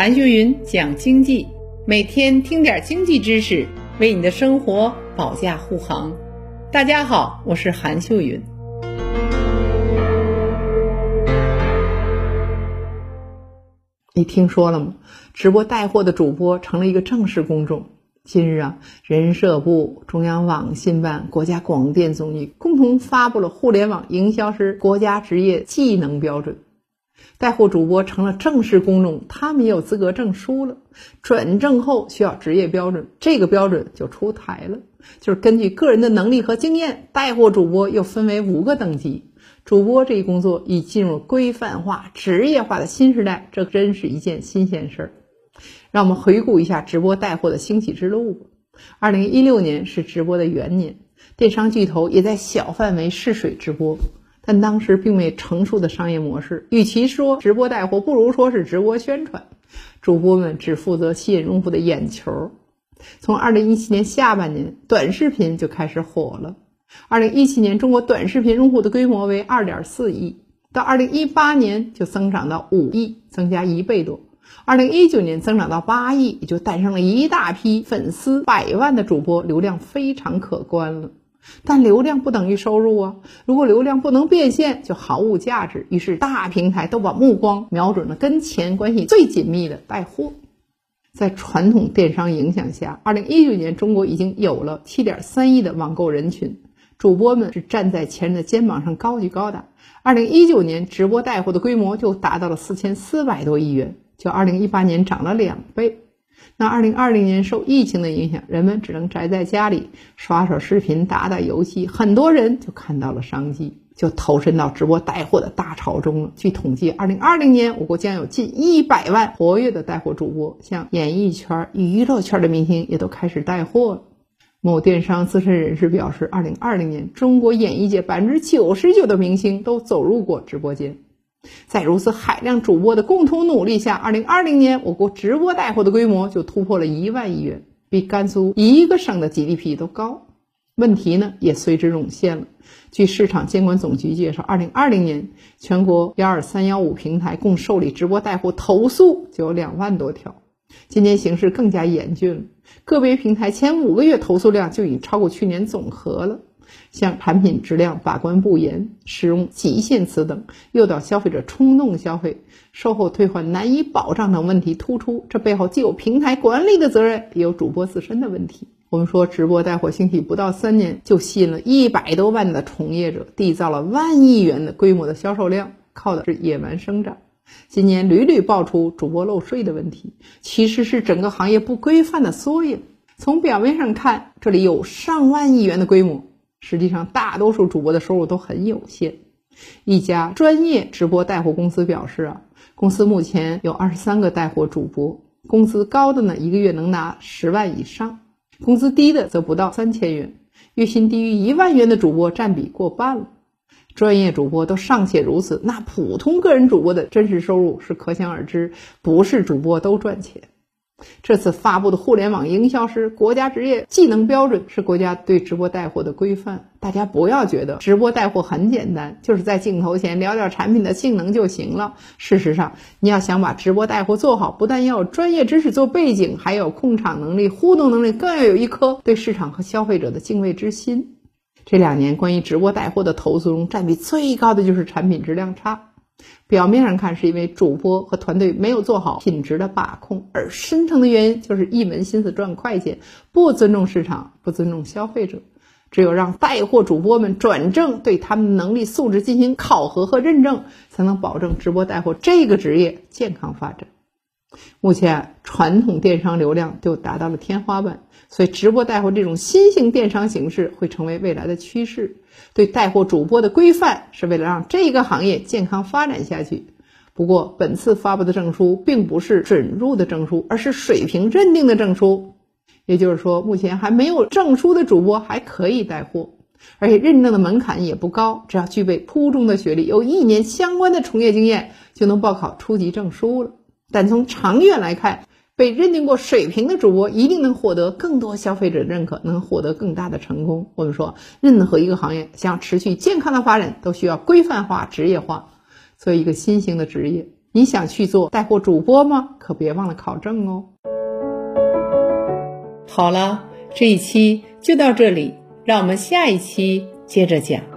韩秀云讲经济，每天听点经济知识，为你的生活保驾护航。大家好，我是韩秀云。你听说了吗？直播带货的主播成了一个正式公众。近日啊，人社部、中央网信办、国家广电总局共同发布了《互联网营销师国家职业技能标准》。带货主播成了正式公众，他们也有资格证书了。转正后需要职业标准，这个标准就出台了，就是根据个人的能力和经验，带货主播又分为五个等级。主播这一工作已进入规范化、职业化的新时代，这真是一件新鲜事儿。让我们回顾一下直播带货的兴起之路吧。二零一六年是直播的元年，电商巨头也在小范围试水直播。但当时并未成熟的商业模式，与其说直播带货，不如说是直播宣传。主播们只负责吸引用户的眼球。从二零一七年下半年，短视频就开始火了。二零一七年，中国短视频用户的规模为二点四亿，到二零一八年就增长到五亿，增加一倍多。二零一九年增长到八亿，也就诞生了一大批粉丝百万的主播，流量非常可观了。但流量不等于收入啊！如果流量不能变现，就毫无价值。于是大平台都把目光瞄准了跟钱关系最紧密的带货。在传统电商影响下，二零一九年中国已经有了七点三亿的网购人群，主播们是站在前人的肩膀上高举高打。二零一九年直播带货的规模就达到了四千四百多亿元，较二零一八年涨了两倍。那二零二零年受疫情的影响，人们只能宅在家里刷刷视频、打打游戏，很多人就看到了商机，就投身到直播带货的大潮中了。据统计，二零二零年我国将有近一百万活跃的带货主播，像演艺圈、娱乐圈的明星也都开始带货了。某电商资深人士表示，二零二零年中国演艺界百分之九十九的明星都走入过直播间。在如此海量主播的共同努力下，二零二零年我国直播带货的规模就突破了一万亿元，比甘肃一个省的 GDP 都高。问题呢也随之涌现了。据市场监管总局介绍，二零二零年全国幺二三幺五平台共受理直播带货投诉就有两万多条。今年形势更加严峻了，个别平台前五个月投诉量就已超过去年总和了。像产品质量把关不严、使用极限词等，诱导消费者冲动消费、售后退换难以保障等问题突出。这背后既有平台管理的责任，也有主播自身的问题。我们说，直播带货兴起不到三年，就吸引了一百多万的从业者，缔造了万亿元的规模的销售量，靠的是野蛮生长。今年屡屡爆出主播漏税的问题，其实是整个行业不规范的缩影。从表面上看，这里有上万亿元的规模。实际上，大多数主播的收入都很有限。一家专业直播带货公司表示啊，公司目前有二十三个带货主播，工资高的呢，一个月能拿十万以上；工资低的则不到三千元。月薪低于一万元的主播占比过半了。专业主播都尚且如此，那普通个人主播的真实收入是可想而知。不是主播都赚钱。这次发布的互联网营销师国家职业技能标准是国家对直播带货的规范。大家不要觉得直播带货很简单，就是在镜头前聊聊产品的性能就行了。事实上，你要想把直播带货做好，不但要有专业知识做背景，还有控场能力、互动能力，更要有一颗对市场和消费者的敬畏之心。这两年关于直播带货的投诉中，占比最高的就是产品质量差。表面上看是因为主播和团队没有做好品质的把控，而深层的原因就是一门心思赚快钱，不尊重市场，不尊重消费者。只有让带货主播们转正，对他们能力素质进行考核和认证，才能保证直播带货这个职业健康发展。目前传统电商流量就达到了天花板，所以直播带货这种新型电商形式会成为未来的趋势。对带货主播的规范是为了让这个行业健康发展下去。不过，本次发布的证书并不是准入的证书，而是水平认定的证书。也就是说，目前还没有证书的主播还可以带货，而且认证的门槛也不高，只要具备初中的学历，有一年相关的从业经验，就能报考初级证书了。但从长远来看，被认定过水平的主播一定能获得更多消费者认可，能获得更大的成功。我们说，任何一个行业想持续健康的发展，都需要规范化、职业化。作为一个新兴的职业，你想去做带货主播吗？可别忘了考证哦。好了，这一期就到这里，让我们下一期接着讲。